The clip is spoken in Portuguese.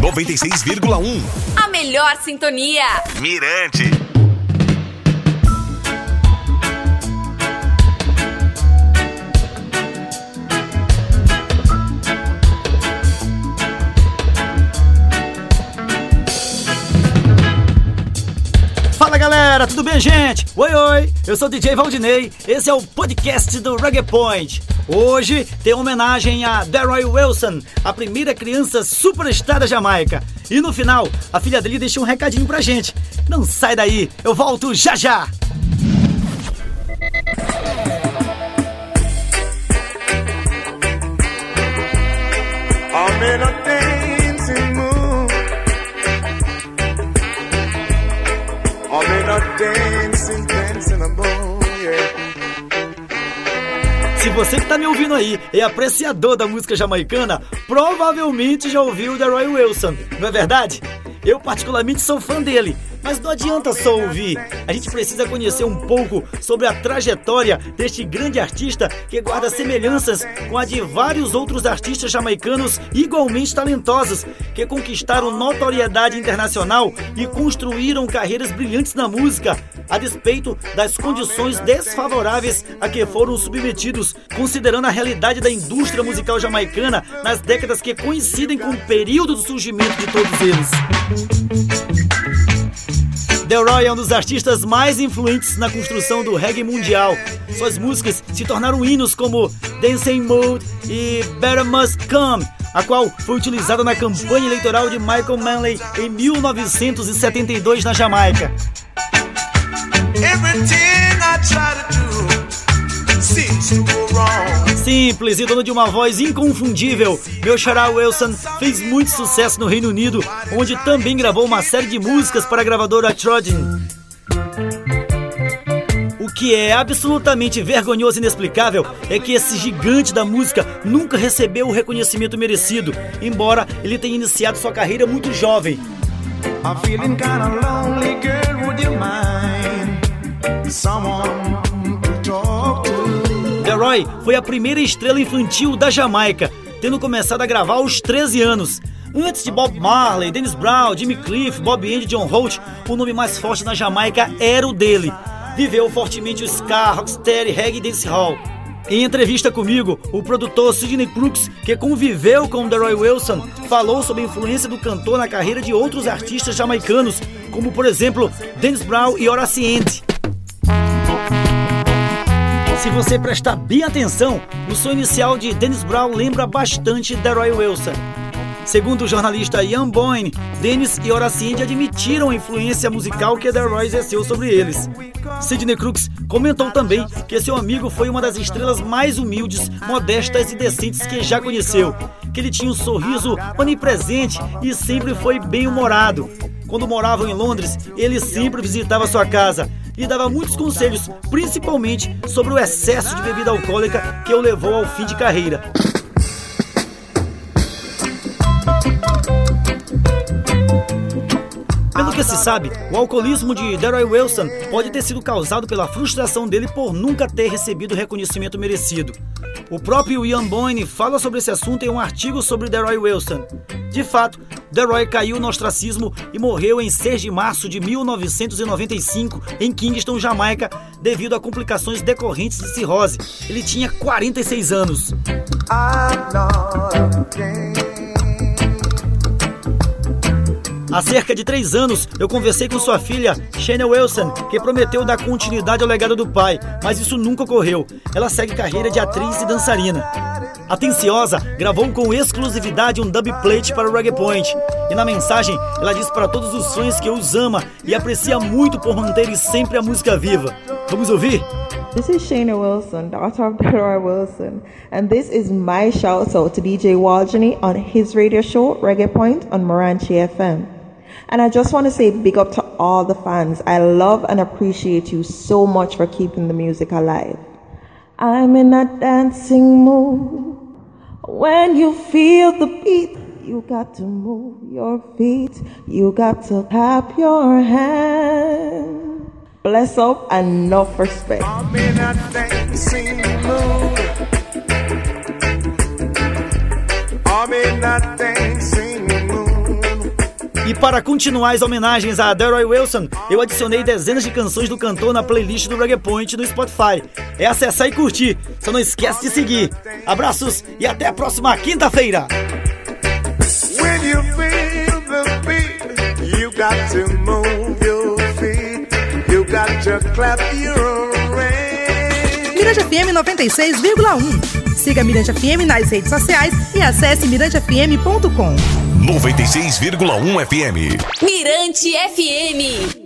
96,1. A melhor sintonia. Mirante. Tudo bem gente? Oi oi, eu sou o DJ Valdinei, esse é o podcast do Reggae Point. Hoje tem homenagem a Deroy Wilson, a primeira criança superstar da Jamaica. E no final, a filha dele deixou um recadinho pra gente. Não sai daí, eu volto já já! I'm Se você que tá me ouvindo aí é apreciador da música jamaicana, provavelmente já ouviu The Roy Wilson, não é verdade? Eu particularmente sou fã dele, mas não adianta só ouvir. A gente precisa conhecer um pouco sobre a trajetória deste grande artista que guarda semelhanças com a de vários outros artistas jamaicanos igualmente talentosos, que conquistaram notoriedade internacional e construíram carreiras brilhantes na música, a despeito das condições desfavoráveis a que foram submetidos, considerando a realidade da indústria musical jamaicana nas décadas que coincidem com o período do surgimento de todos eles. Delroy é um dos artistas mais influentes na construção do reggae mundial. Suas músicas se tornaram hinos como Dancing Mood e Better Must Come, a qual foi utilizada na campanha eleitoral de Michael Manley em 1972 na Jamaica. Simples e dono de uma voz inconfundível, meu xará Wilson fez muito sucesso no Reino Unido, onde também gravou uma série de músicas para a gravadora Trojan. O que é absolutamente vergonhoso e inexplicável é que esse gigante da música nunca recebeu o reconhecimento merecido, embora ele tenha iniciado sua carreira muito jovem. I'm feeling kinda lonely, girl. Would you mind to? Deroy foi a primeira estrela infantil da Jamaica, tendo começado a gravar aos 13 anos. Antes de Bob Marley, Dennis Brown, Jimmy Cliff, Bob Andy e John Holt, o nome mais forte na Jamaica era o dele. Viveu fortemente o ska, rocksteady, reggae e dancehall. Em entrevista comigo, o produtor Sidney Crooks, que conviveu com Deroy Wilson, falou sobre a influência do cantor na carreira de outros artistas jamaicanos, como por exemplo Dennis Brown e Horace. Se você prestar bem atenção, o som inicial de Dennis Brown lembra bastante Deroy Wilson. Segundo o jornalista Ian Boyne, Dennis e Horace Andy admitiram a influência musical que Deroy exerceu sobre eles. Sidney Crooks comentou também que seu amigo foi uma das estrelas mais humildes, modestas e decentes que já conheceu, que ele tinha um sorriso onipresente e sempre foi bem-humorado. Quando moravam em Londres, ele sempre visitava sua casa e dava muitos conselhos, principalmente sobre o excesso de bebida alcoólica que o levou ao fim de carreira. Pelo que se sabe, o alcoolismo de Deroy Wilson pode ter sido causado pela frustração dele por nunca ter recebido o reconhecimento merecido. O próprio Ian Boyne fala sobre esse assunto em um artigo sobre Deroy Wilson. De fato, Deroy caiu no ostracismo e morreu em 6 de março de 1995 em Kingston, Jamaica, devido a complicações decorrentes de cirrose. Ele tinha 46 anos. Há cerca de três anos, eu conversei com sua filha, Shane Wilson, que prometeu dar continuidade ao legado do pai, mas isso nunca ocorreu. Ela segue carreira de atriz e dançarina. Atenciosa gravou com exclusividade um dub plate para o Reggae Point. E na mensagem, ela diz para todos os fãs que os ama e aprecia muito por manterem sempre a música viva. Vamos ouvir? This is Shayna Wilson, daughter of Deroy Wilson, and this is my shout out to DJ Waljani on his radio show Reggae Point on Moranchi FM. And I just want to say big up to all the fans. I love and appreciate you so much for keeping the music alive. I'm in a dancing mood. When you feel the beat, you got to move your feet. You got to clap your hands. Bless up and enough respect. Para continuar as homenagens a Delroy Wilson, eu adicionei dezenas de canções do cantor na playlist do Reggae Point no Spotify. É acessar e curtir. Só não esquece de seguir. Abraços e até a próxima quinta-feira. Mirante FM 96,1. Siga Mirante FM nas redes sociais e acesse mirantefm.com. 96,1 FM. Mirante FM.